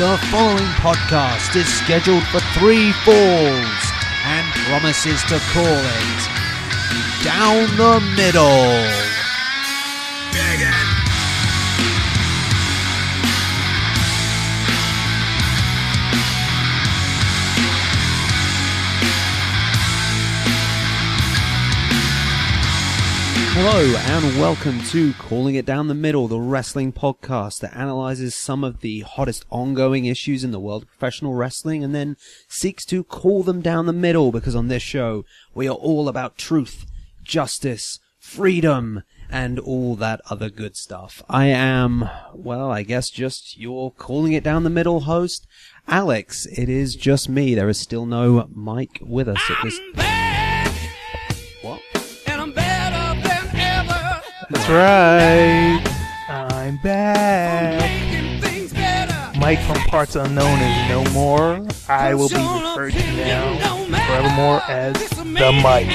The following podcast is scheduled for three falls and promises to call it Down the Middle. Hello and welcome to Calling It Down the Middle, the wrestling podcast that analyzes some of the hottest ongoing issues in the world of professional wrestling and then seeks to call them down the middle because on this show we are all about truth, justice, freedom, and all that other good stuff. I am, well, I guess just your Calling It Down the Middle host, Alex. It is just me. There is still no Mike with us at this. That's right. I'm back. Mike from Parts Unknown is no more. I will be referred to now forevermore as the Mike.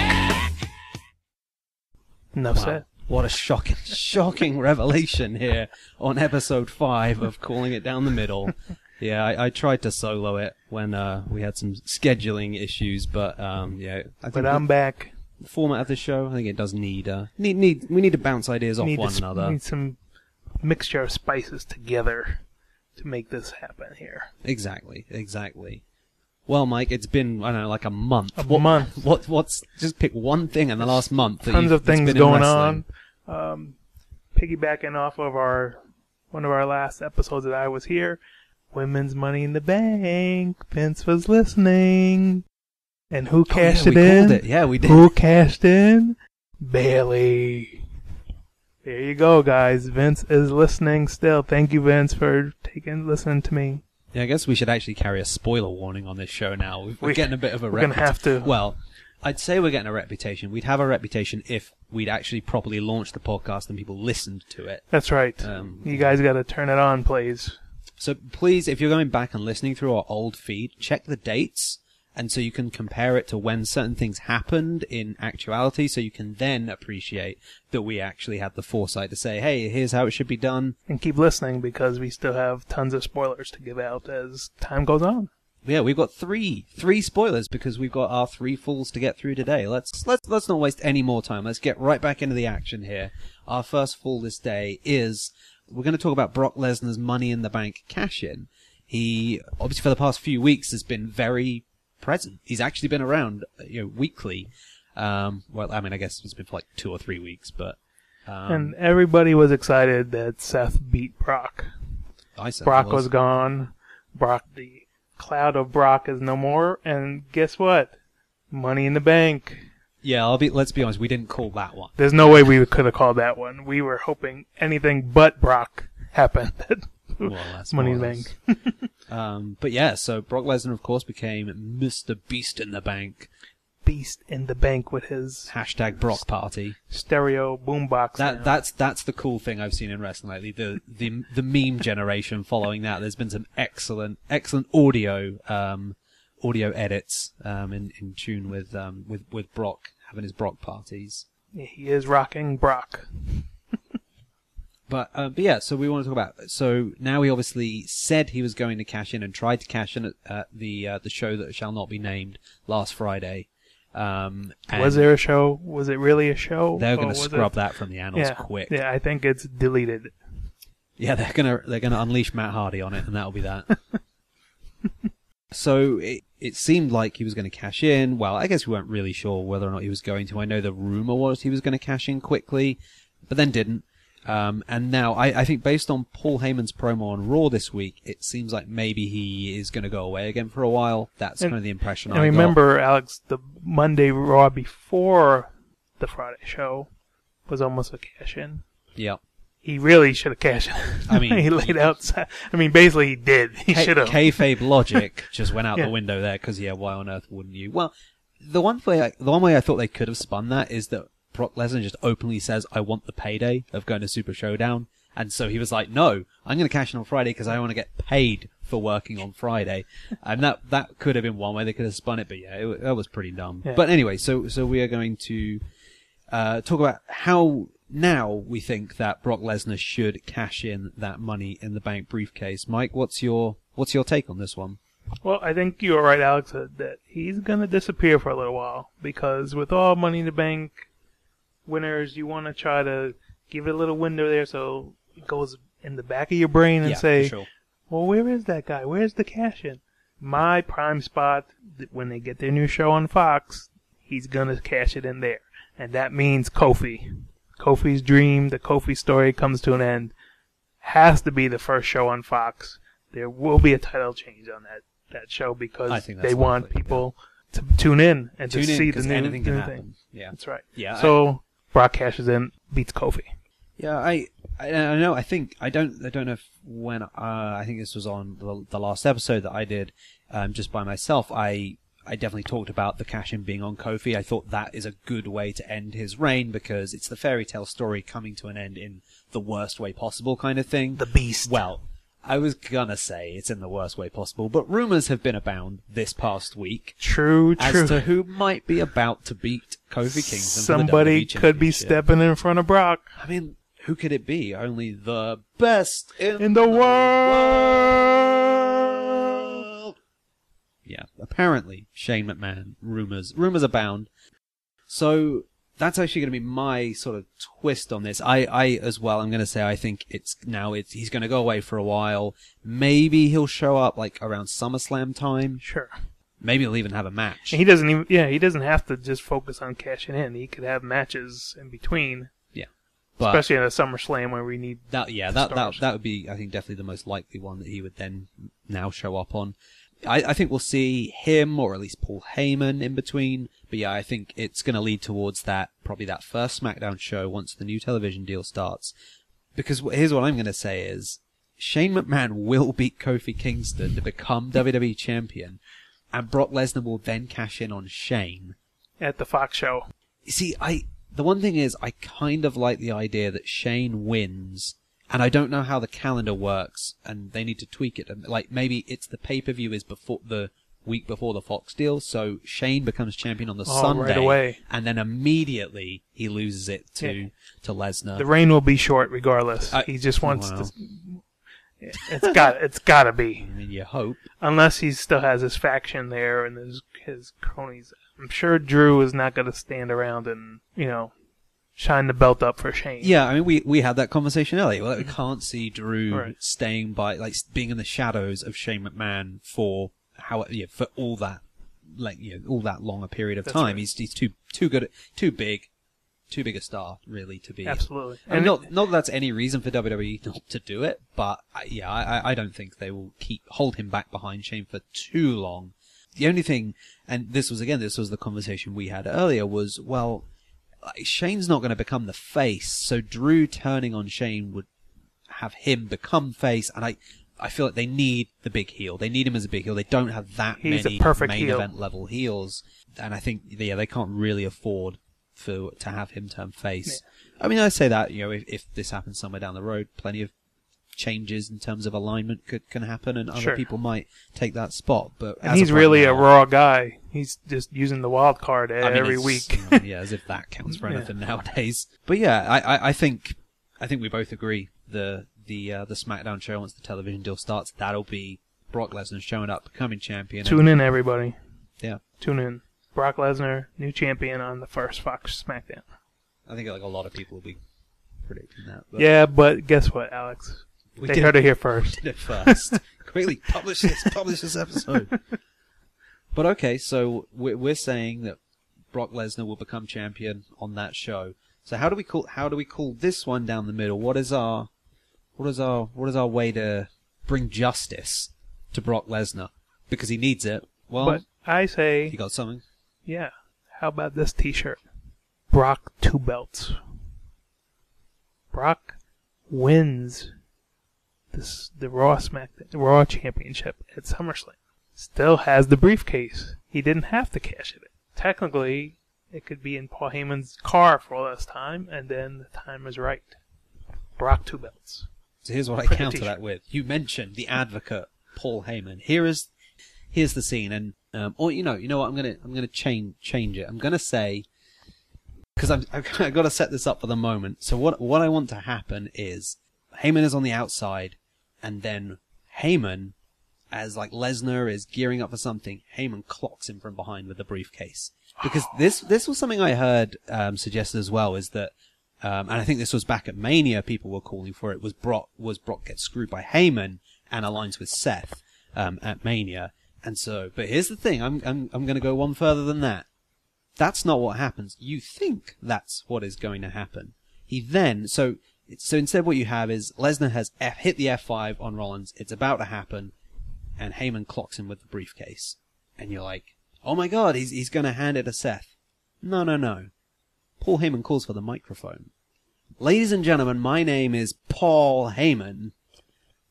Enough Wow. said. What a shocking, shocking revelation here on episode five of Calling It Down the Middle. Yeah, I, I tried to solo it when uh, we had some scheduling issues, but um, yeah, I think But I'm back. The format of the show, I think it does need uh, need need we need to bounce ideas off need, one to, sp- another. need some mixture of spices together to make this happen here. Exactly, exactly. Well, Mike, it's been I don't know like a month. A what, month. What what's just pick one thing in the last month. that Tons of things going on. Um, piggybacking off of our one of our last episodes that I was here, women's money in the bank. Vince was listening, and who Oh, yeah, it in? it. Yeah, we did. Who cashed in? Bailey. There you go, guys. Vince is listening still. Thank you, Vince, for taking listening to me. Yeah, I guess we should actually carry a spoiler warning on this show now. We're We- getting a bit of a We're gonna have to. Well, I'd say we're getting a reputation. We'd have a reputation if we'd actually properly launched the podcast and people listened to it. That's right. Um, you guys got to turn it on, please. So please, if you're going back and listening through our old feed, check the dates, and so you can compare it to when certain things happened in actuality, so you can then appreciate that we actually had the foresight to say, "Hey, here's how it should be done." And keep listening because we still have tons of spoilers to give out as time goes on. Yeah, we've got three three spoilers because we've got our three falls to get through today. Let's let's let's not waste any more time. Let's get right back into the action here. Our first fall this day is we're going to talk about Brock Lesnar's Money in the Bank cash in. He obviously for the past few weeks has been very present. He's actually been around, you know, weekly. Um, well, I mean, I guess it's been for like two or three weeks, but um, and everybody was excited that Seth beat Brock. I certainly Brock was gone. Brock, the cloud of Brock is no more. And guess what? Money in the bank. Yeah, I'll be. Let's be honest, we didn't call that one. There's no way we could have called that one. We were hoping anything but Brock happened. Well, that's Money in the bank. um, but yeah, so Brock Lesnar, of course, became Mr. Beast in the Bank. Beast in the bank with his Hashtag Brock Party. stereo boombox. That that's that's the cool thing I've seen in wrestling lately. The the the meme generation following that. There's been some excellent excellent audio um, audio edits um, in in tune with um, with with Brock having his Brock parties. he is rocking Brock. But, uh, but yeah, so we want to talk about. So now he obviously said he was going to cash in and tried to cash in at, at the uh, the show that shall not be named last Friday. Um, Was there a show? Was it really a show? They're going to scrub it- that from the annals yeah, quick. Yeah, I think it's deleted. Yeah, they're gonna they're gonna unleash Matt Hardy on it, and that'll be that. so it it seemed like he was going to cash in. Well, I guess we weren't really sure whether or not he was going to. I know the rumor was he was going to cash in quickly, but then didn't. Um, and now I, I think based on Paul Heyman's promo on Raw this week, it seems like maybe he is going to go away again for a while. That's And- kind of the impression And I got. remember, Alex, the Monday Raw before the Friday show was almost a cash in. Yeah. He really should have cashed in. I mean, he laid out. I mean, basically, he did. He should have. Kayfabe logic just went out Yeah. the window there because yeah, why on earth wouldn't you? Well, the one way, I, the one way I thought they could have spun that is that Brock Lesnar just openly says, "I want the payday of going to Super Showdown," and so he was like, "No, I'm going to cash in on Friday because I want to get paid for working on Friday," and that that could have been one way they could have spun it, but yeah, it, that was pretty dumb. Yeah. But anyway, so so we are going to uh, talk about how now we think that Brock Lesnar should cash in that money in the bank briefcase. Mike, what's your What's your take on this one? Well, I think you're right, Alex, that, that he's going to disappear for a little while because with all Money in the Bank winners, you want to try to give it a little window there so it goes in the back of your brain and yeah, say, for sure. well, where is that guy? Where's the cash in? My prime spot, th- when they get their new show on Fox, he's going to cash it in there. And that means Kofi. Kofi's dream, the Kofi story comes to an end. Has to be the first show on Fox. There will be a title change on that, that show I because think that's they want likely, people to tune in and Tune to in see the because new, anything new thing. happen. Yeah, That's right. yeah. I- So Brock cashes in, beats Kofi. Yeah, I, I, I know. I think I don't. I don't know if when. Uh, I think this was on the, the last episode that I did, um, just by myself. I, I definitely talked about the cash in being on Kofi. I thought that is a good way to end his reign because it's the fairy tale story coming to an end in the worst way possible, kind of thing. The Beast. Well, I was gonna say it's in the worst way possible, but rumors have been abound this past week True, true. as to who might be about to beat Kofi Kingston. the Somebody could be stepping in front of Brock. I mean, who could it be? Only the best in, In the world. Yeah, apparently Shane McMahon. Rumors, rumors abound. So that's actually going to be my sort of twist on this. I, I as well. I'm going to say I think it's now. It's he's going to go away for a while. Maybe he'll show up like around SummerSlam time. Sure. Maybe he'll even have a match. And he doesn't even yeah, he doesn't have to just focus on cashing in. He could have matches in between. But- especially in a SummerSlam where we need That yeah, that that that would be I think definitely the most likely one that he would then now show up on. I, I think we'll see him or at least Paul Heyman in between. But yeah, I think it's going to lead towards that probably that first SmackDown show once the new television deal starts. Because here's what I'm going to say is Shane McMahon will beat Kofi Kingston to become WWE champion, and Brock Lesnar will then cash in on Shane. at the Fox show. You See, I the one thing is I kind of like the idea that Shane wins, and I don't know how the calendar works, and they need to tweak it. And, Like maybe it's the pay per view is before the week before the Fox deal, so Shane becomes champion on the Oh, Sunday, right away. and then immediately he loses it to Yeah. to Lesnar. The reign will be short regardless. I- he just wants wow. to. It's got it's got to be I mean, you hope. unless he still has his faction there and his his cronies. I'm sure Drew is not going to stand around and you know shine the belt up for Shane. Yeah, I mean, we we had that conversation earlier. Well, we can't see Drew Mm-hmm. Right. staying by, like, being in the shadows of Shane McMahon for how, yeah, for all that, like, you know, all that long a period of That's time. right. He's he's too too good, too big, too big a star, really, to be. absolutely. I mean, not not that that's any reason for WWE not to do it, but I, yeah, I I- don't think they will keep hold him back behind Shane for too long. The only thing, and this was again, this was the conversation we had earlier, was well, like, Shane's not going to become the face, so Drew turning on Shane would have him become face, and I. I feel like they need the big heel. They need him as a big heel. They don't have that He's many perfect main heel. event level heels, and I think yeah they can't really afford for to have him turn face. I mean, I say that you know if, if this happens somewhere down the road, plenty of changes in terms of alignment could can happen, and other Sure. people might take that spot. But and as he's really a raw guy. He's just using the wild card I mean, every week. yeah, as if that counts for Yeah. anything nowadays. But yeah, I, I, I think I think we both agree the the uh, the SmackDown show once the television deal starts, that'll be Brock Lesnar showing up, becoming champion. Tune in, everybody. Yeah, Tune in. Brock Lesnar, new champion on the first Fox SmackDown. I think like a lot of people will be predicting that. But Yeah, but guess what, Alex? We they heard it here first. did it first. Quickly publish this, publish this episode. But okay, so we're, we're saying that Brock Lesnar will become champion on that show. So how do we call how do we call this one down the middle? What is our what is our what is our way to bring justice to Brock Lesnar because he needs it? Well, But I say, you got something. yeah. How about this T-shirt? Brock two belts. Brock wins this the Raw Smack the Raw Championship at SummerSlam. Still has the briefcase. He didn't have to cash it. Technically, it could be in Paul Heyman's car for all this time, and then the time is right. Brock two belts. So here's what I Print counter that with. You mentioned the advocate Paul Heyman. Here is here's the scene, and um, or you know, you know what? I'm gonna I'm gonna change change it. I'm gonna say because I'm I've got to set this up for the moment. So what what I want to happen is Heyman is on the outside, and then Heyman as like Lesnar is gearing up for something, Heyman clocks him from behind with the briefcase. Because this this was something I heard um, suggested as well is that, um, and I think this was back at Mania. People were calling for it. Was Brock was Brock gets screwed by Heyman and aligns with Seth um, at Mania, and so. But here's the thing: I'm I'm I'm going to go one further than that. That's not what happens. You think that's what is going to happen. He then so so instead what you have is Lesnar has F, hit the F5 on Rollins. It's about to happen, and Heyman clocks him with the briefcase, and you're like, oh my god, he's he's going to hand it to Seth. No, no, no. Paul Heyman calls for the microphone. Ladies and gentlemen, my name is Paul Heyman,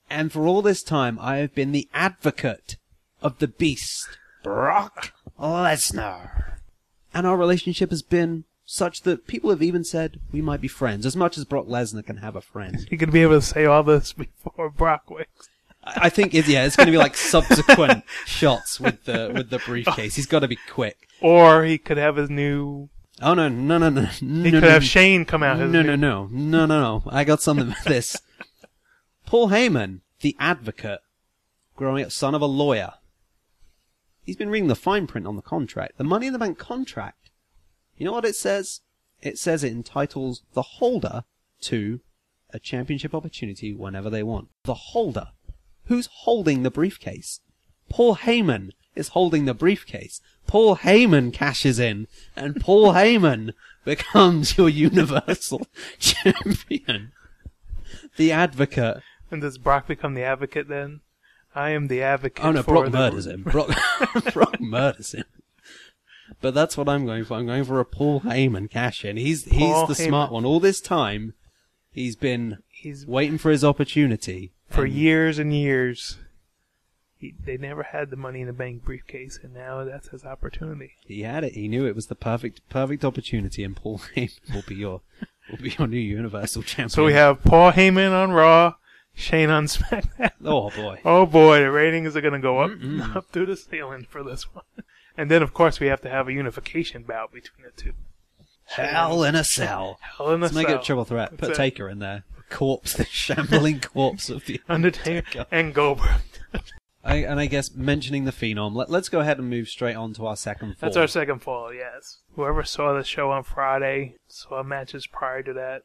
and for all this time I have been the advocate of the beast, Brock Lesnar. And our relationship has been such that people have even said we might be friends, as much as Brock Lesnar can have a friend. You could be able to say all this before Brock wins. I think it's, yeah, it's going to be like subsequent shots with the with the briefcase. He's got to be quick. Or he could have his new. Oh no, no, no, no, He no, could no, have Shane come out. no, no, no, no, no, no, no. I got something for this. Paul Heyman, the advocate, growing up son of a lawyer. He's been reading the fine print on the contract, the Money in the Bank contract. You know what it says? It says it entitles the holder to a championship opportunity whenever they want. The holder. Who's holding the briefcase? Paul Heyman is holding the briefcase. Paul Heyman cashes in, and Paul Heyman becomes your Universal Champion. The advocate. And does Brock become the advocate then? I am the advocate. Oh no, Brock the- murders him. Brock, Brock murders him. But that's what I'm going for. I'm going for a Paul Heyman cash in. He's he's Paul the Heyman. smart one. All this time, he's been He's waiting for his opportunity. for years and years. He, they never had the Money in the Bank briefcase, and now that's his opportunity. He had it. He knew it was the perfect perfect opportunity, and Paul Heyman will be your will be your new Universal Champion. So we have Paul Heyman on Raw, Shane on SmackDown. Oh boy. Oh boy, the ratings are going to go up up through the ceiling for this one. And then, of course, we have to have a unification bout between the two. Hell in a cell. Hell in a Let's make it a triple threat. Put it. Taker in there. Corpse, the shambling corpse of the Undertaker and Goldberg. I, and I guess mentioning the Phenom, let, let's go ahead and move straight on to our second fall. That's our second fall, yes. Whoever saw the show on Friday, saw matches prior to that,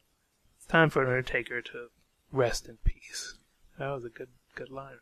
it's time for Undertaker to rest in peace. That was a good good line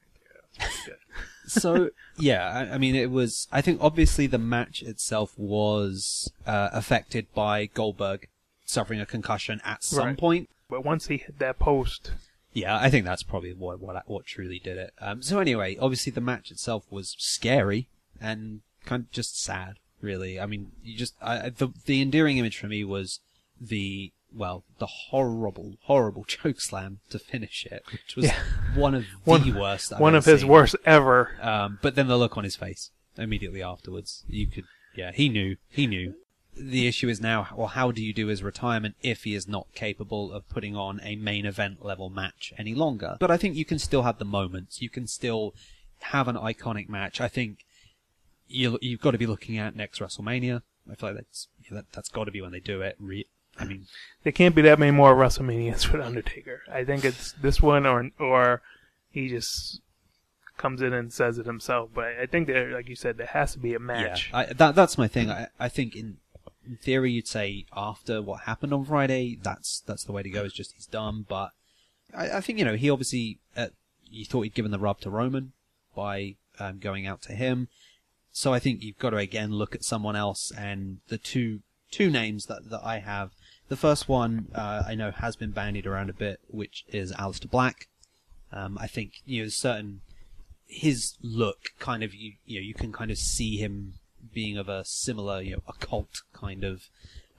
so yeah, I, I mean, it was. I think obviously the match itself was uh, affected by Goldberg suffering a concussion at some Right. point. But once he hit that post, Yeah, I think that's probably what what what truly did it. Um, so anyway, obviously the match itself was scary and kind of just sad. Really, I mean, you just I, I- the the endearing image for me was the well the horrible horrible choke slam to finish it, which was Yeah. one of One- the worst. I've one of his seen. worst ever. Um, but then the look on his face immediately afterwards, you could, yeah, he knew, he knew. The issue is now, well, how do you do his retirement if he is not capable of putting on a main event level match any longer? But I think you can still have the moments. You can still have an iconic match. I think you, you've got to be looking at next WrestleMania. I feel like that's, that, that's got to be when they do it. Re- I mean, There can't be that many more WrestleManias with Undertaker. I think it's this one or or he just comes in and says it himself. But I think there, like you said, there has to be a match. Yeah, I, that that's my thing. I, I think in, in theory you'd say after what happened on Friday, that's that's the way to go. Is just he's done. But I, I think you know he obviously uh, you thought he'd given the rub to Roman by um, going out to him. So I think you've got to again look at someone else and the two two names that that I have. The first one uh, I know has been bandied around a bit, which is Aleister Black. Um, I think you know certain his look kind of you you know you can kind of see him being of a similar you know occult kind of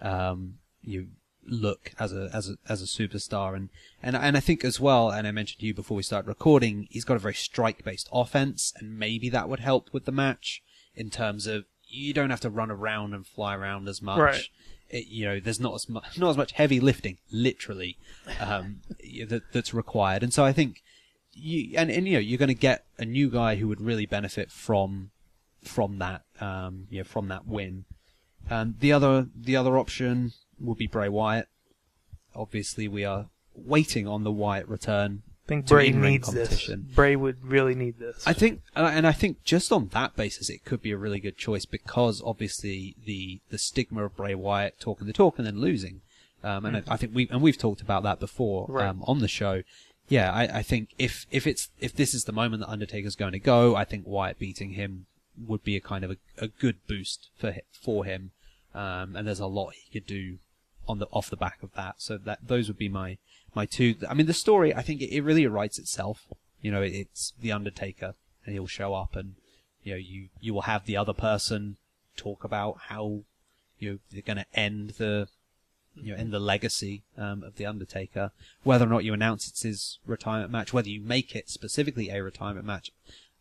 um you look as a as a as a superstar and and and I think as well and I mentioned to you before we start recording he's got a very strike based offense and maybe that would help with the match in terms of you don't have to run around and fly around as much Right. It, you know, there's not as much, not as much heavy lifting, literally, um, that, that's required. And so I think you, and, and you know, you're going to get a new guy who would really benefit from, from that, um, you know, from that win. Um, the other, the other option would be Bray Wyatt. Obviously, we are waiting on the Wyatt return. Think to Bray needs this. competition. Bray would really need this. I think, and I- think just on that basis, it could be a really good choice because obviously the the stigma of Bray Wyatt talking the talk and then losing, um, and I, I think we and we've talked about that before Right. um, on the show. Yeah, I, I think if if it's if this is the moment that Undertaker's going to go, I think Wyatt beating him would be a kind of a, a good boost for for him, um, and there's a lot he could do on the off the back of that. So that those would be my my two. I mean, the story I think it, it really writes itself. You know, it, it's the Undertaker, and he'll show up, and you know, you you will have the other person talk about how you know they're going to end the you know end the legacy um, of the Undertaker. Whether or not you announce it's his retirement match, whether you make it specifically a retirement match.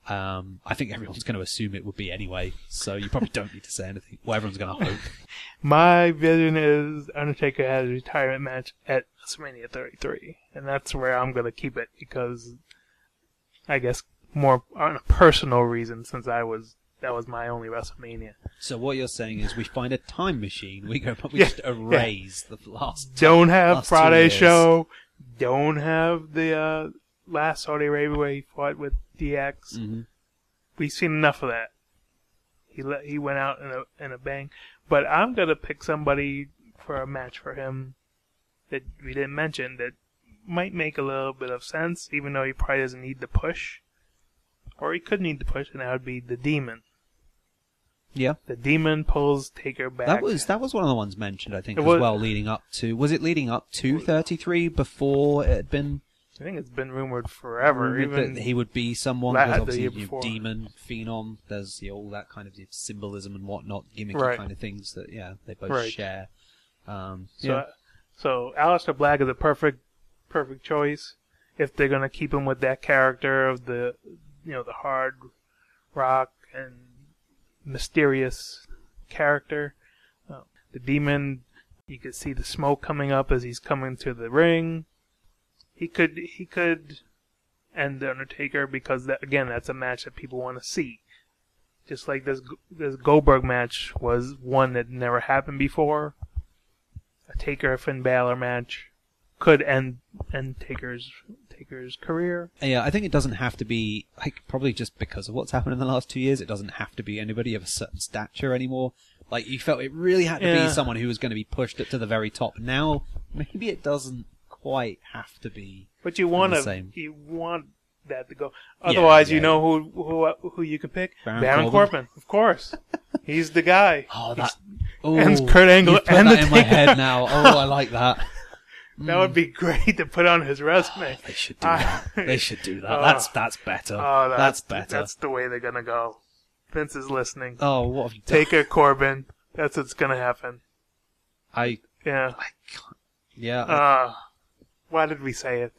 Um, I think everyone's going to assume it would be anyway, so you probably don't need to say anything. Well, everyone's going to hope. My vision is Undertaker has a retirement match at WrestleMania 33, and that's where I'm gonna keep it because I guess more on a personal reason since I was that was my only WrestleMania. So what you're saying is we find a time machine, we go, we Yeah, just erase the last. Don't have Last Friday show. Don't have the uh, last Saudi Arabia where he fought with DX. Mhm. We've seen enough of that. He let, he went out in a in a bang. But I'm gonna pick somebody for a match for him that we didn't mention that might make a little bit of sense, even though he probably doesn't need the push. Or he could need the push, and that would be the demon. Yeah, The demon pulls Taker back. that was that was one of the ones mentioned, I think, It as was- well, leading up to. Was it leading up to 33 before it had been I think it's been rumored forever. rumored even that he would be someone? Because obviously, year you know, before. demon, phenom. There's you know, all that kind of symbolism and whatnot, gimmicky Right. kind of things that yeah they both Right. share. Um, So, yeah. So Aleister Black is a perfect, perfect choice if they're gonna keep him with that character of the, you know, the hard rock and mysterious character. Uh, the demon, you could see the smoke coming up as he's coming to the ring. He could, he could end the Undertaker because that again, that's a match that people want to see. Just like this, this Goldberg match was one that never happened before a Taker Finn Balor match could end end Taker's Taker's career. Yeah, I think it doesn't have to be like probably just because of what's happened in the last two years. It doesn't have to be anybody of a certain stature anymore. Like you felt it really had to Yeah. be someone who was going to be pushed to the very top. Now maybe it doesn't quite have to be. But you want the to same. you want that to go. Otherwise, yeah. you know who who who you can pick. Baron Baron, Corbin. Corbin. of course. He's the guy. Oh, that. Oh, and Kurt Angle you've put and that the in my head now. Oh, I like that. that would be great to put on his resume. They should do I- that. They should do that. Oh. that's that's better. Oh, that's, that's, better. That's the way they're gonna go. Vince is listening. Oh, what have you done? Taker Corbin. That's what's gonna happen. I, Yeah. I can't. Yeah, Uh, why did we say it?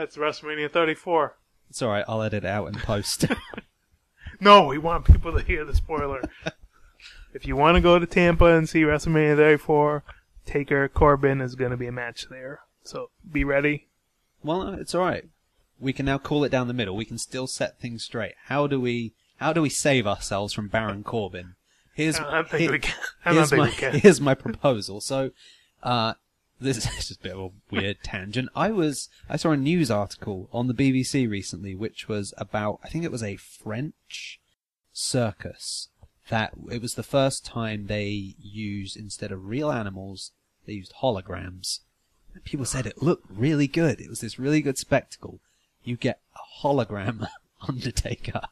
That's WrestleMania 34. it's all right. I'll edit it out in post. No, we want people to hear the spoiler. if you want to go to Tampa and see WrestleMania 34, Taker Corbin is going to be a match there. So be ready. Well, it's all right. We can now call it down the middle. We can still set things straight. How do we? How do we save ourselves from Baron Corbin? Here's here- we can. I don't here's my we can. here's my proposal. So, uh, this is just a bit of a weird tangent. I was I saw a news article on the BBC recently, which was about I think it was a French circus that it was the first time they used instead of real animals they used holograms. And people said it looked really good. It was this really good spectacle. You get a hologram Undertaker.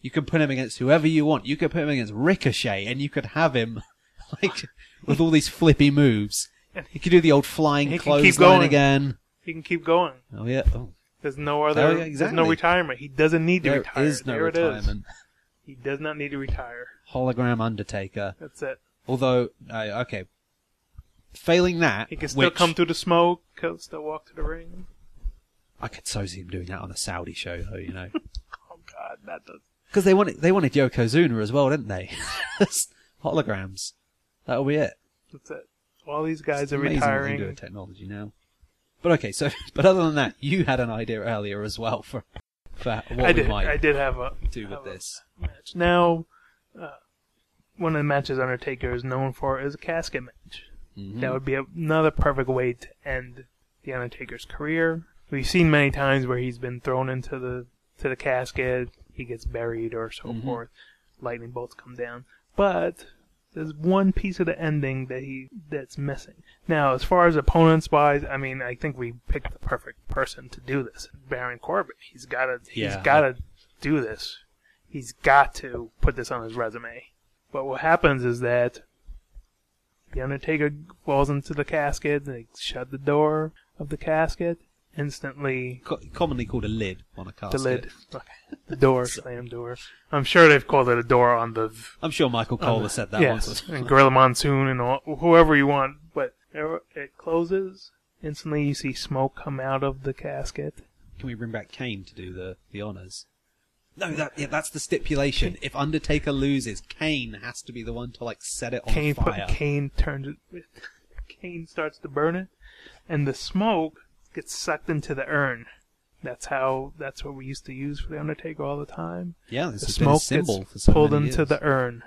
You can put him against whoever you want. You could put him against Ricochet, and you could have him like with all these flippy moves. He can do the old flying He can keep clothesline going. again. He can keep going. Oh yeah. Oh, There's no other. Oh, yeah, There's exactly. no retirement. He doesn't need to there retire. is no there it is. retirement. He does not need to retire. Hologram Undertaker. That's it. Although, uh, okay, failing that, He can still which come through the smoke. He'll still walk to the ring. I could so see him doing that on a Saudi show, though. You know, Oh God, that does. because they wanted they wanted Yokozuna as well, didn't they? Holograms. That'll be it. That's it. All these guys It's are amazing what retiring. do with technology now. But okay, so but other than that, you had an idea earlier as well for for what I we did. might I did have a do with this. match. Now, uh, one of the matches Undertaker is known for is a casket match. Mhm. That would be another perfect way to end the Undertaker's career. We've seen many times where he's been thrown into the to the casket, he gets buried or so Mhm. forth. Lightning bolts come down, but there's one piece of the ending that he that's missing. Now, as far as opponents wise, I mean, I think we picked the perfect person to do this. Baron Corbin. He's got to. He's Yeah. got to do this. He's got to put this on his resume. But what happens is that the Undertaker falls into the casket. They shut the door of the casket. Instantly, Co- commonly called a lid on a casket. the lid, the door, slam door. I'm sure they've called it a door on the I'm sure Michael Cole has said that yes, once. and Gorilla Monsoon and all, whoever you want. But it closes. Instantly, you see smoke come out of the casket. Can we bring back Kane to do the, the honors? No, that yeah, that's the stipulation. If Undertaker loses, Kane has to be the one to like set it on Kane put, fire. Kane turns it. Kane starts to burn it, and the smoke gets sucked into the urn. That's how. That's what we used to use for the Undertaker all the time. yeah, this The has been a smoke symbol gets for so pulled into years. the urn,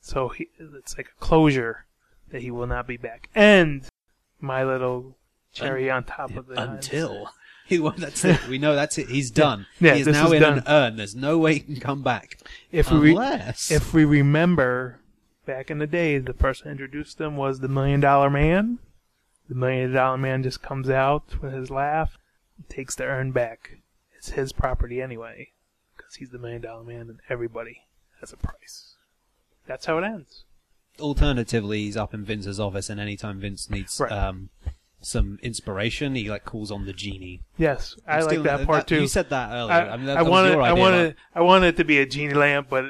so he, it's like a closure that he will not be back. And my little cherry on top of the until he won't, that's it. We know that's it. He's done. Yeah, he is now is in done. an urn. There's no way he can come back if we re- unless if we remember back in the day, the person who introduced them was the Million Dollar Man. The Million Dollar Man just comes out with his laugh, and takes the urn back. It's his property anyway, because he's the Million Dollar Man, and everybody has a price. That's how it ends. alternatively he's up in Vince's office, and anytime Vince needs Right. um, some inspiration, he like calls on the genie. Yes, I I'm like that part too. You said that earlier. I, I, mean, that, I that wanted, I wanted, I wanted it to be a genie lamp, but,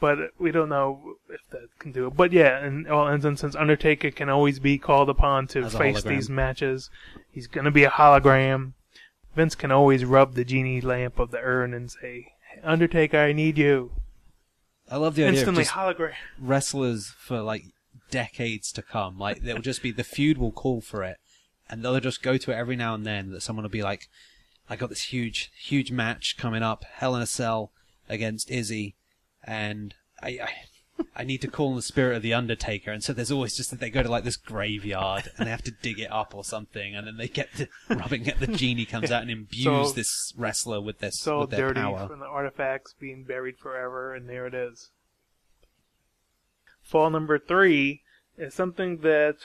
but we don't know if that can do it. But yeah, in all instances, Undertaker can always be called upon to As a face hologram. these matches. He's gonna be a hologram. Vince can always rub the genie lamp of the urn and say, "Undertaker, I need you." I love the idea of Instantly just hologram. wrestlers for like decades to come. Like it'll just be the feud will call for it, and they'll just go to it every now and then. That someone will be like, "I got this huge, huge match coming up, Hell in a Cell against Izzy, and I." I I need to call on the spirit of the Undertaker, and so there's always just that they go to like this graveyard and they have to dig it up or something, and then they get to rubbing it. The genie comes out and imbues So- this wrestler with this So with their dirty power. from the artifacts being buried forever, and there it is. Fall number three is something that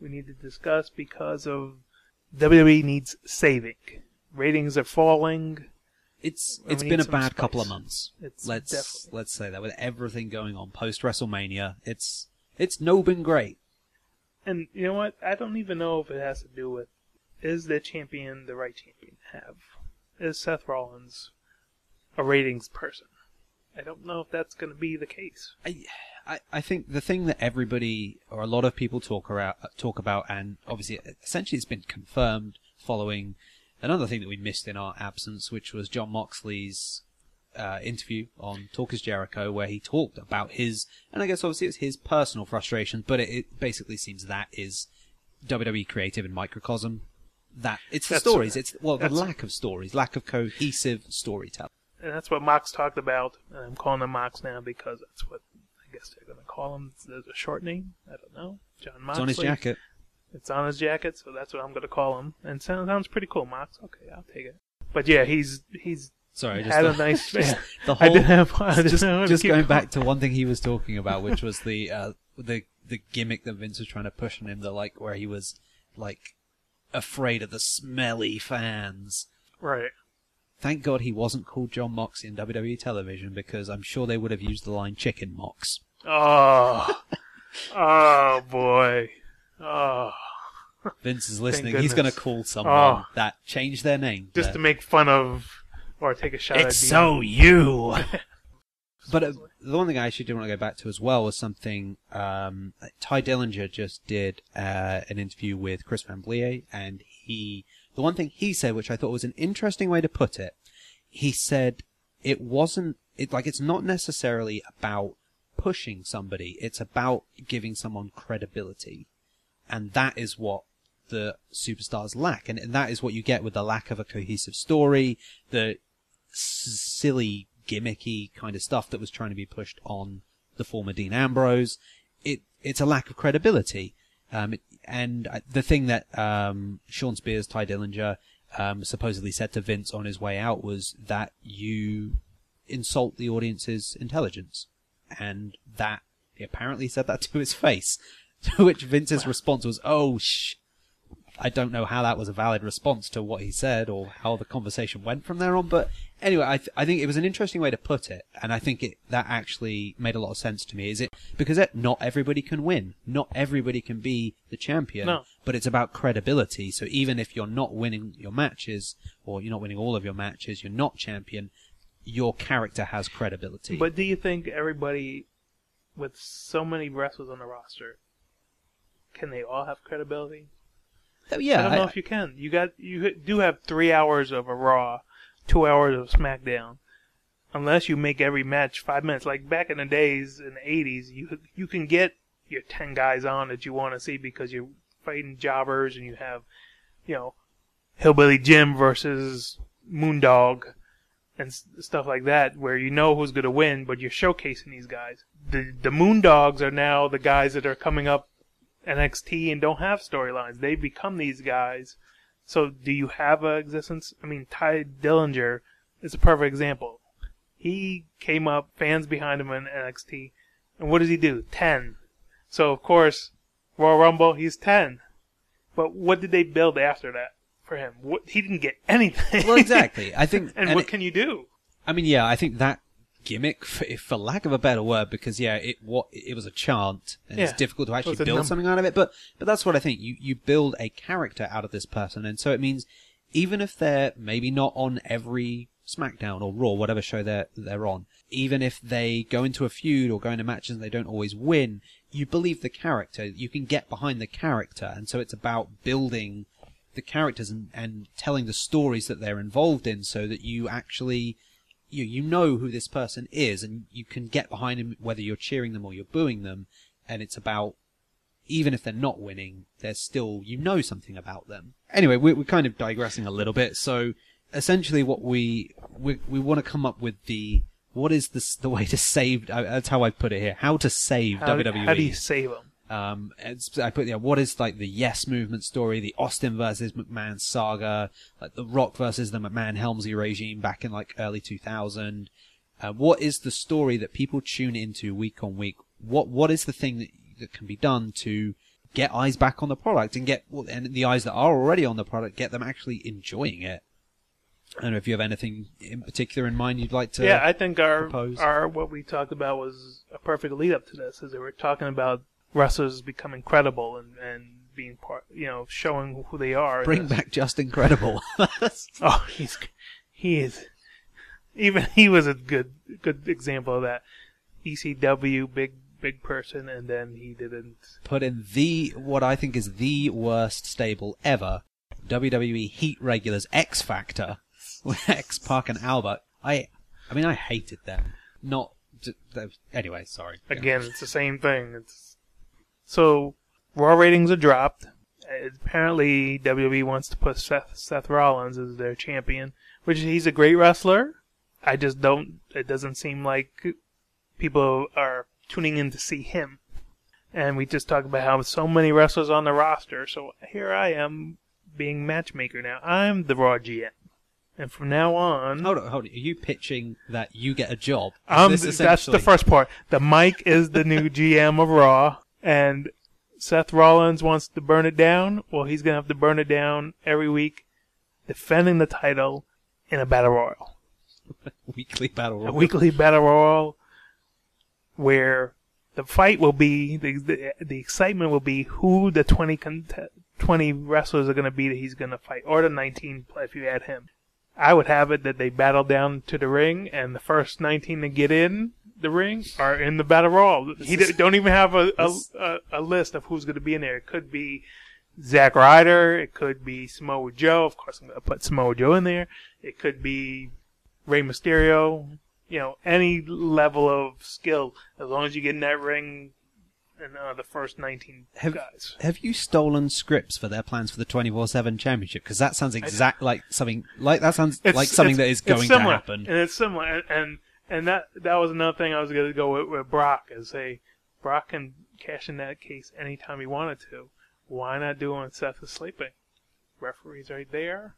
we need to discuss because of WWE needs saving. Ratings are falling. It's And it's been a bad couple of months. It's let's definitely- let's say that with everything going on post WrestleMania, it's it's no been great. And you know what? I don't even know if it has to do with is the champion the right champion to have? Is Seth Rollins a ratings person? I don't know if that's going to be the case. I, I I think the thing that everybody or a lot of people talk about talk about, and obviously essentially it's been confirmed following another thing that we missed in our absence, which was Jon Moxley's uh, interview on Talk is Jericho, where he talked about his, and I guess obviously it's his personal frustrations, but it, it basically seems that is WWE creative and microcosm. That it's the That's- stories. It's well the lack of stories, lack of cohesive storytelling. And that's what Mox talked about. And I'm calling him Mox now because that's what I guess they're going to call him. There's a short name. I don't know. Jon Moxley. It's on his jacket. It's on his jacket, so that's what I'm going to call him. And sounds sounds pretty cool, Mox. Okay, I'll take it. But yeah, he's he's Sorry, just had the- a nice. just the I didn't have. I didn't just, just going going. back to one thing he was talking about, which was the uh, the the gimmick that Vince was trying to push on him, the like where he was like afraid of the smelly fans. Right. Thank God he wasn't called Jon Moxley in WWE television because I'm sure they would have used the line "Chicken Mox." Oh. oh boy. Oh. Vince is listening. He's going to call someone Oh. that changed their name. Just to make fun of or take a shot at it's Dean. so you. But uh, the one thing I actually did want to go back to as well was something um, Tye Dillinger just did uh, an interview with Chris Van Vliet, and he the one thing he said, which I thought was an interesting way to put it, he said it wasn't it like it's not necessarily about pushing somebody; it's about giving someone credibility, and that is what the superstars lack, and, and that is what you get with the lack of a cohesive story, the silly gimmicky kind of stuff that was trying to be pushed on the former Dean Ambrose. It it's a lack of credibility, Um, and the thing that um, Shawn Spears, Tye Dillinger, um, supposedly said to Vince on his way out was that you insult the audience's intelligence, and that he apparently said that to his face. To which Vince's response was, "Oh, shh." I don't know how that was a valid response to what he said or how the conversation went from there on, but anyway, I, th- I think it was an interesting way to put it, and I think it that actually made a lot of sense to me. Is it because it, not everybody can win, not everybody can be the champion, No. but it's about credibility. So even if you're not winning your matches, or you're not winning all of your matches, you're not champion, your character has credibility. But do you think everybody, with so many wrestlers on the roster, can they all have credibility? So, yeah, I don't know if you can. You got you do have three hours of a Raw, two hours of SmackDown. Unless you make every match five minutes, like back in the days in the '80s, you you can get your ten guys on that you want to see because you're fighting jobbers and you have, you know, Hillbilly Jim versus Moondog and stuff like that, where you know who's going to win, but you're showcasing these guys. The the Moondogs are now the guys that are coming up NXT and don't have storylines. They become these guys. So do you have a existence? I mean, Tye Dillinger is a perfect example. He came up, fans behind him in NXT, and what does he do? Ten. So of course, Royal Rumble, he's ten. But what did they build after that for him? What, he didn't get anything. well, exactly. I think, and, and what it- can you do? I mean, yeah, I think that gimmick, for, for lack of a better word, because yeah, it what it was a chant, and it's difficult to actually It was a build number. something out of it. But but that's what I think. You you build a character out of this person, and so it means even if they're maybe not on every SmackDown or Raw, whatever show they're they're on, even if they go into a feud or go into matches and they don't always win, you believe the character. You can get behind the character, and so it's about building the characters and, and telling the stories that they're involved in so that you actually you you know who this person is and you can get behind them whether you're cheering them or you're booing them and it's about even if they're not winning there's still you know something about them. Anyway we're, we're kind of digressing a little bit. So essentially what we we, we want to come up with the what is this the way to save uh, that's how I put it here how to save How, WWE how do you save them? Um, I put yeah, what is like the Yes movement story, the Austin versus McMahon saga, like the Rock versus the McMahon Helmsley regime back in like early 2000. Uh, what is the story that people tune into week on week? What what is the thing that, that can be done to get eyes back on the product and get well, and the eyes that are already on the product get them actually enjoying it? I don't know if you have anything in particular in mind you'd like to. yeah, I think our propose? our what we talked about was a perfect lead up to this, as that we're talking about wrestlers become incredible and and being part, you know, showing who they are. bring back Justin Credible. Oh, he's he is even he was a good good example of that. ECW big big person, and then he didn't. put in the what I think is the worst stable ever. WWE Heat regulars X Factor with X-Pac and Albert. I I mean I hated them. Not anyway. Sorry. Again, it's the same thing. It's so Raw ratings are dropped. Apparently, WWE wants to put Seth Seth Rollins as their champion, which he's a great wrestler. I just don't. It doesn't seem like people are tuning in to see him. And we just talked about how so many wrestlers on the roster. So here I am being matchmaker now. I'm the Raw GM, and from now on, Hold on, hold on. Are you pitching that you get a job? Is um, this that's the first part. The Mike is the new GM of Raw, and Seth Rollins wants to burn it down. Well, he's gonna have to burn it down every week, defending the title in a battle royal, weekly battle. a royal. weekly battle royal, where the fight will be the the, the excitement will be who the 20, cont- 20 wrestlers are gonna be that he's gonna fight, or the nineteen if you add him. I would have it that they battle down to the ring, and the first 19 to get in the ring are in the battle royal. He d- don't even have a, a, a, a list of who's going to be in there. It could be Zack Ryder. It could be Samoa Joe. Of course, I'm going to put Samoa Joe in there. It could be Rey Mysterio. You know, any level of skill, as long as you get in that ring and uh, the first 19 Have- guys. Have you stolen scripts for their plans for the twenty four seven championship? Because that sounds exact like something like that sounds like something that is going to happen. and it's similar. And and, and that that was another thing I was going to go with, with Brock is say Brock can cash in that case anytime he wanted to. Why not do it when Seth is sleeping? Referee's right there.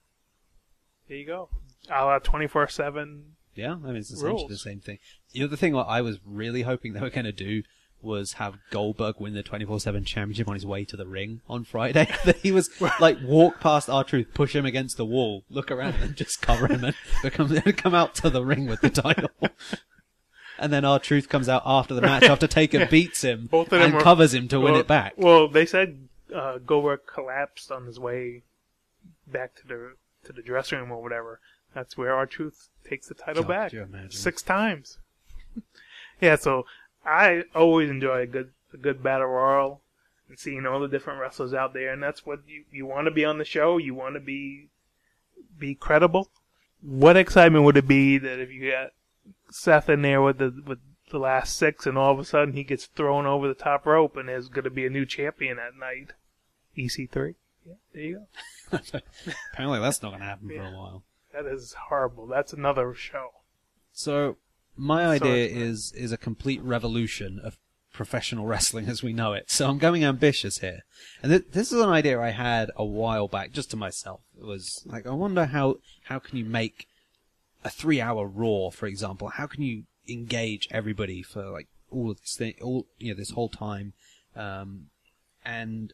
There you go. A la 24 7. Yeah, I mean it's essentially the same thing. You know the thing what I was really hoping they were going to do was have Goldberg win the 24/7 championship on his way to the ring on Friday. that he was like walk past R-Truth, push him against the wall, look around, and just cover him and become come out to the ring with the title. And then R-Truth comes out after the match after Taker beats him Both of them and were- covers him to win it back. Well, they said uh, Goldberg collapsed on his way back to the to the dressing room or whatever. That's where R-Truth takes the title God, back could you imagine? six times. yeah, so I always enjoy a good a good battle royal and seeing all the different wrestlers out there, and that's what you you want to be on the show. You want to be be credible. What excitement would it be that if you got Seth in there with the with the last six, and all of a sudden he gets thrown over the top rope, and there's going to be a new champion that night. EC3. Yeah, there you go. Apparently, that's not going to happen for a while. That is horrible. That's another show. So my idea is is a complete revolution of professional wrestling as we know it. So I'm going ambitious here, and th- this is an idea I had a while back, just to myself. It was like I wonder how how can you make a three hour Raw, for example? How can you engage everybody for like all of this thing, all you know, this whole time? Um, and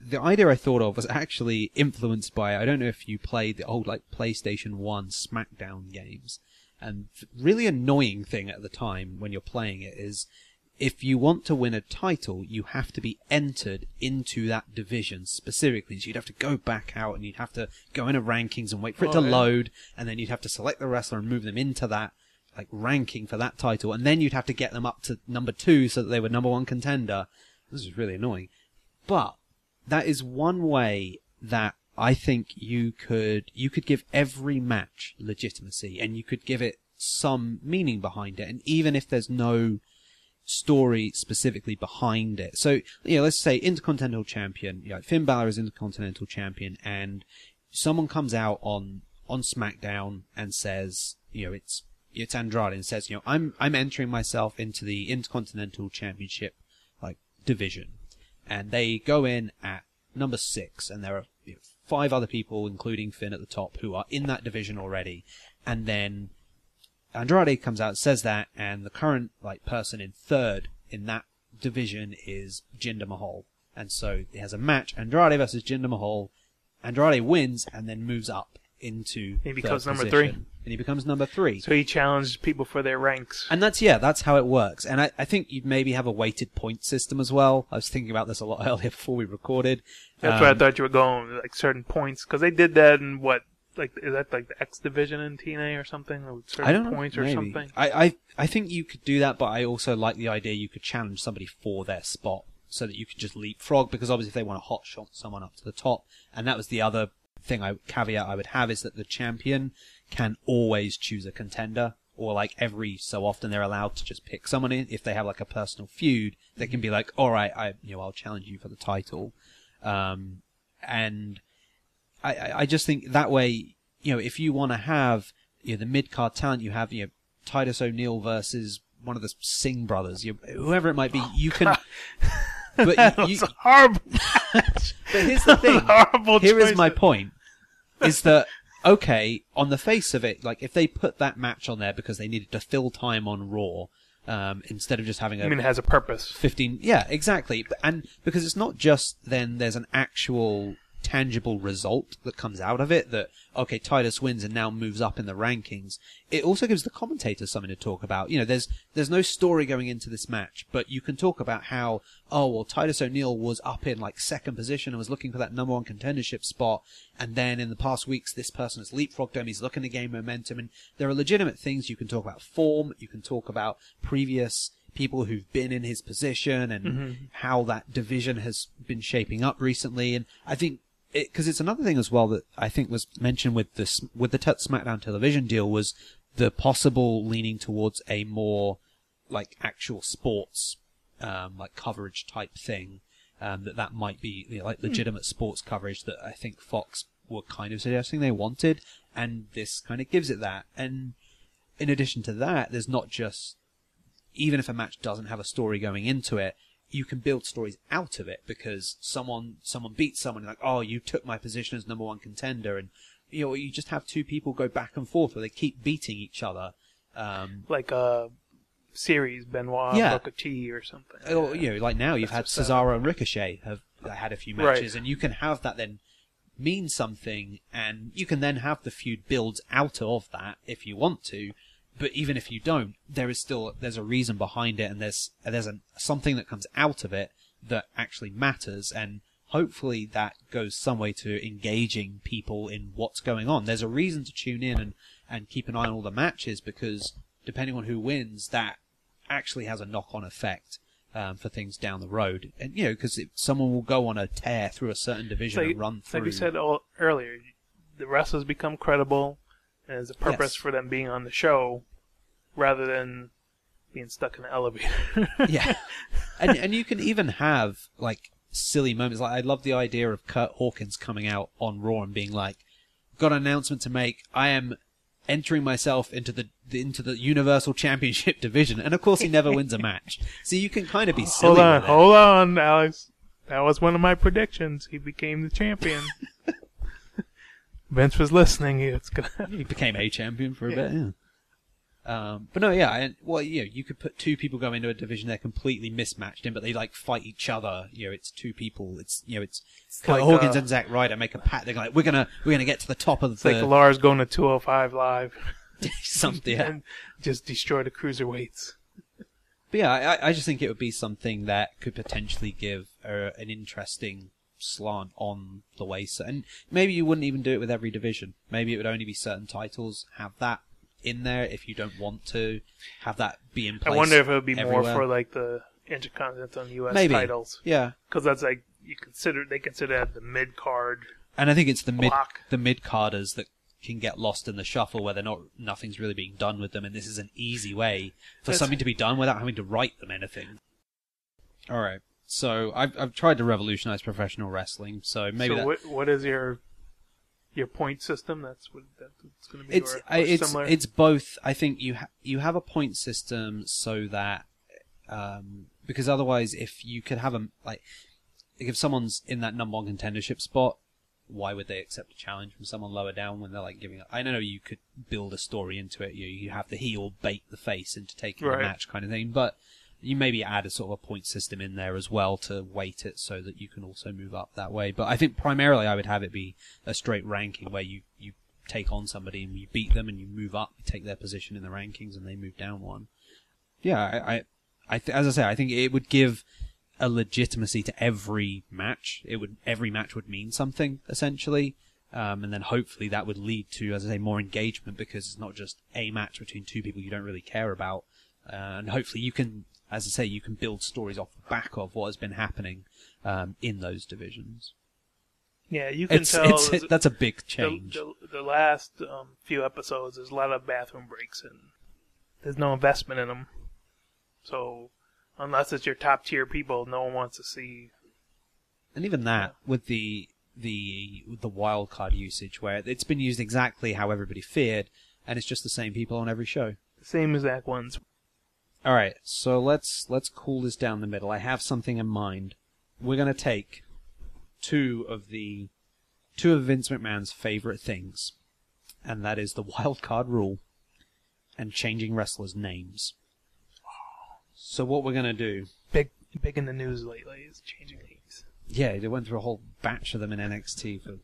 the idea I thought of was actually influenced by I don't know if you played the old like PlayStation One SmackDown games, and really annoying thing at the time when you're playing it is if you want to win a title, you have to be entered into that division specifically. So you'd have to go back out and you'd have to go into rankings and wait for it Oh, to yeah. load, and then you'd have to select the wrestler and move them into that like ranking for that title, and then you'd have to get them up to number two so that they were number one contender. This is really annoying. But that is one way that I think you could you could give every match legitimacy and you could give it some meaning behind it and even if there's no story specifically behind it. So, you know, let's say Intercontinental Champion, you know, Finn Balor is Intercontinental Champion and someone comes out on on SmackDown and says, you know, it's it's Andrade and says, you know, I'm I'm entering myself into the Intercontinental Championship like division, and they go in at number six, and there are five other people, including Finn at the top, who are in that division already, and then Andrade comes out, says that, and the current like person in third in that division is Jinder Mahal, and so he has a match: Andrade versus Jinder Mahal. Andrade wins and then moves up into He becomes number three. And he becomes number three. So he challenged people for their ranks. And that's yeah, that's how it works. And I, I think you'd maybe have a weighted point system as well. I was thinking about this a lot earlier before we recorded. That's where I Um, thought you were going, like certain points, because they did that in what, like is that like the X division in TNA or something, or certain I don't know. points or maybe. something? I, I I think you could do that, but I also like the idea you could challenge somebody for their spot, so that you could just leapfrog. Because obviously, if they want to hot shot someone up to the top, and that was the other thing I caveat I would have is that the champion can always choose a contender. Or like every so often they're allowed to just pick someone in. If they have like a personal feud, they can be like, "All right, I you know I'll challenge you for the title," um, and I, I just think that way, you know, if you want to have you know, the mid card talent, you have you know Titus O'Neil versus one of the Singh brothers, you whoever it might be, you can. But That you, was you, horrible, but here's the thing. horrible Here is choice. my point: is that okay? On the face of it, like if they put that match on there because they needed to fill time on Raw, um, instead of just having a I mean, it has a purpose. 15 yeah exactly and because it's not just then there's an actual tangible result that comes out of it that okay Titus wins and now moves up in the rankings. It also gives the commentators something to talk about. You know there's there's no story going into this match but you can talk about how oh well Titus O'Neil was up in like second position and was looking for that number one contendership spot. And then in the past weeks this person has leapfrogged him. He's looking to gain momentum. And there are legitimate things you can talk about. Form you can talk about previous people who've been in his position and mm-hmm. how that division has been shaping up recently. And I think because it's another thing as well that I think was mentioned with this with the t- SmackDown television deal was the possible leaning towards a more like actual sports um, like coverage type thing. Um, that that might be you know, like legitimate sports coverage that I think Fox were kind of suggesting they wanted, and this kind of gives it that. And in addition to that, there's not just even if a match doesn't have a story going into it, you can build stories out of it because someone someone beats someone like oh you took my position as number one contender and you know you just have two people go back and forth where they keep beating each other um, Like a series Benoit Yeah. Booker T or something. or, you know like now you've had That's what's Cesaro and Ricochet have had a few Right. matches and you can have that then mean something and you can then have the feud build out of that if you want to but even if you don't there is still there's a reason behind it and there's there's a, something that comes out of it that actually matters and hopefully that goes some way to engaging people in what's going on. There's a reason to tune in and and keep an eye on all the matches because depending on who wins that actually has a knock-on effect um, for things down the road. And you know because someone will go on a tear through a certain division like, and run through like we said all, earlier, the wrestlers become credible, and there's a purpose Yes. for them being on the show, rather than being stuck in an elevator. yeah, and and you can even have like silly moments. Like I love the idea of Kurt Hawkins coming out on Raw and being like, "Got an announcement to make. I am entering myself into the into the Universal Championship division." And of course, he never wins a match. So you can kind of be silly. hold on, hold on, Alex. That was one of my predictions. He became the champion. Vince was listening. It's gonna. he became a champion for a Yeah. bit. Yeah. Um, but no, yeah, and well, you know, you could put two people go into a division they're completely mismatched in, but they like fight each other. You know, it's two people. It's you know, it's Kurt like, Hawkins uh, and Zack Ryder make a pact. They're like, we're gonna we're gonna get to the top of It's the like Lars going to 205 live something. Yeah. and just destroy the cruiserweights. But yeah, I, I just think it would be something that could potentially give uh, an interesting slant on the way. So, and maybe you wouldn't even do it with every division. Maybe it would only be certain titles. Have that in there if you don't want to have that be in place. I wonder if it would be everywhere. more for like the intercontinental and U.S. Maybe. titles Yeah, because that's like you consider they consider that the mid card. and I think it's the mid the mid carders that can get lost in the shuffle where they're not nothing's really being done with them, and this is an easy way for That's- something to be done without having to write them anything. All right, so I've I've tried to revolutionize professional wrestling, so maybe so that, what what is your your point system? That's what that's going to be. it's or, or I- it's similar. it's both. I think you ha- you have a point system so that um, because otherwise, if you could have a like if someone's in that number one contendership spot, why would they accept a challenge from someone lower down when they're like giving up? I know you could build a story into it. You you have the heel bait the face into taking the match kind of thing, but you maybe add a sort of a point system in there as well to weight it so that you can also move up that way. But I think primarily I would have it be a straight ranking where you, you take on somebody and you beat them and you move up, you take their position in the rankings and they move down one. Yeah, I, I, I th- as I say, I think it would give a legitimacy to every match. It would every match would mean something essentially, um, and then hopefully that would lead to, as I say, more engagement because it's not just a match between two people you don't really care about, uh, and hopefully you can, as I say, you can build stories off the back of what has been happening um, in those divisions. yeah, you can It's, tell it's there's- that's a big change. the, the last um, few episodes, there's a lot of bathroom breaks and there's no investment in them. So unless it's your top tier people, no one wants to see. And even that with the the the wild card usage, where it's been used exactly how everybody feared, and it's just the same people on every show. The same exact ones. All right, so let's let's cool this down the middle. I have something in mind. We're gonna take two of the two of Vince McMahon's favorite things, and that is the wild card rule and changing wrestlers' names. So what we're gonna do? Big, big in the news lately is changing names. Yeah, they went through a whole batch of them in NXT for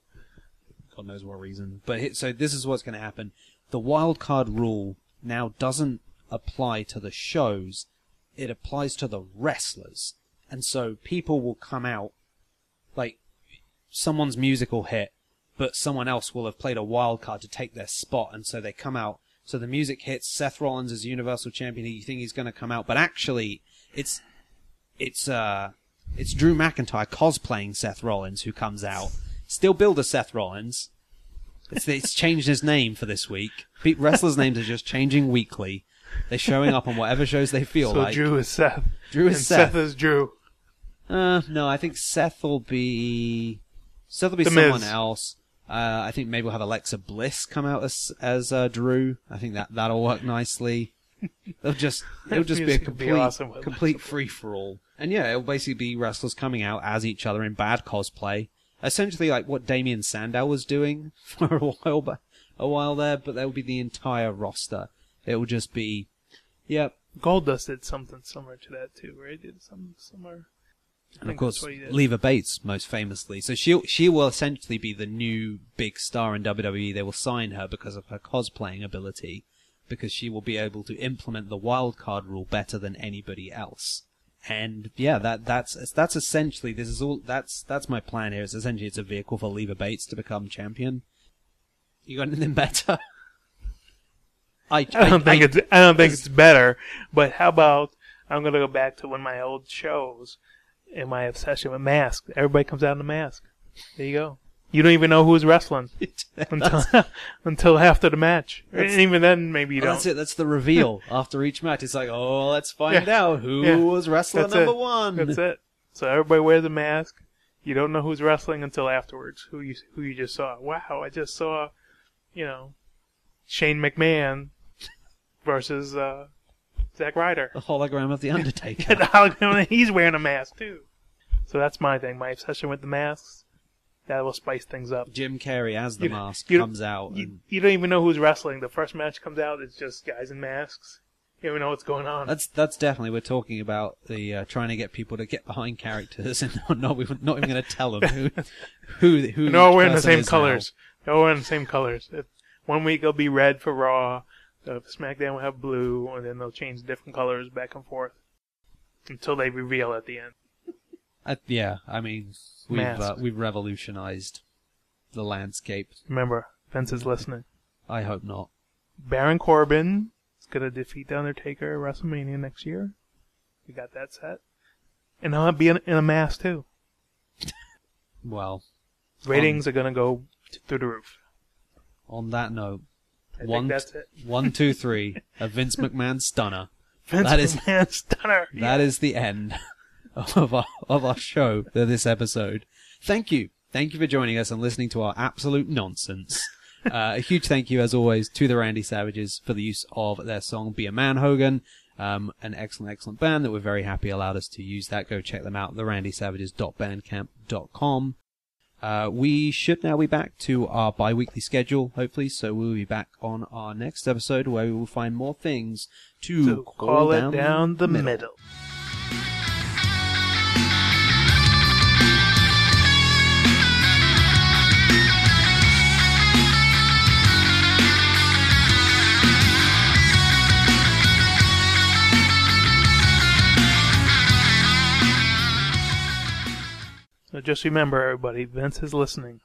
God knows what reason. But so this is what's going to happen. The wild card rule now doesn't apply to the shows; it applies to the wrestlers. And so people will come out like someone's musical hit, but someone else will have played a wild card to take their spot, and so they come out. So the music hits. Seth Rollins is Universal Champion. You think he's going to come out, but actually, it's it's uh it's Drew McIntyre cosplaying Seth Rollins who comes out. Still build a Seth Rollins. It's, it's changed his name for this week. Wrestlers' names are just changing weekly. They're showing up on whatever shows they feel so like. Drew is Seth. Drew is and Seth. Seth is Drew. Uh, no, I think Seth will be Seth will be The someone Miz. else. Uh, I think maybe we'll have Alexa Bliss come out as as uh, Drew. I think that that'll work nicely. They'll just it'll just be a Music would be complete awesome with complete free for all. And yeah, it'll basically be wrestlers coming out as each other in bad cosplay, essentially like what Damien Sandow was doing for a while, ba- a while there. But there will be the entire roster. It will just be, yep. Goldust did something similar to that too, right? Did something similar. And of course, that's what he did. Leva Bates most famously. So she she will essentially be the new big star in WWE. They will sign her because of her cosplaying ability, because she will be able to implement the wild card rule better than anybody else. And yeah, that that's that's essentially this is all that's that's my plan here. It's essentially it's a vehicle for Leva Bates to become champion. You got anything better? I, I don't think it's I don't think it's better. But how about I'm gonna go back to one of my old shows and my obsession with masks. Everybody comes out in a mask. There you go. You don't even know who's wrestling until until after the match. And even then, maybe you oh, Well, don't. that's it. That's the reveal after each match. It's like, oh, let's find Yeah. out who Yeah. was wrestler That's number it. one. That's it. So everybody wears a mask. You don't know who's wrestling until afterwards. Who you who you just saw? Wow, I just saw, you know, Shane McMahon versus uh, Zack Ryder. The hologram of the Undertaker. the hologram, he's wearing a mask too. So that's my thing. My obsession with the masks. That will spice things up. Jim Carrey as the You- mask you- comes out. You, and you don't even know who's wrestling. The first match comes out, it's just guys in masks. You don't even know what's going on. that's that's definitely we're talking about the uh, trying to get people to get behind characters and not not, even- not even going to tell them who who who. All each wearing the same is now. colors. They're all wearing the same colors. If, one week it'll be red for Raw, the SmackDown will have blue, and then they'll change different colors back and forth until they reveal at the end. Uh, yeah, I mean we've uh, we've revolutionized the landscape. Remember, Vince is listening. I hope not. Baron Corbin is gonna defeat the Undertaker at WrestleMania next year. We got that set, and he'll be in, in a mask too. Well, Ratings are gonna go through the roof. on that note, I One- think that's it. one, two, three, a Vince McMahon stunner. Vince that is- McMahon stunner. That is the end of our of our show for this episode. Thank you, thank you for joining us and listening to our absolute nonsense. Uh, a huge thank you, as always, to the Randy Savages for the use of their song "Be a Man, Hogan." Um, an excellent, excellent band that we're very happy allowed us to use that. Go check them out, therandysavages.bandcamp.com. Uh, we should now be back to our bi-weekly schedule, hopefully, so we'll be back on our next episode where we will find more things to, to call it down the middle. So just remember, everybody, Vince is listening.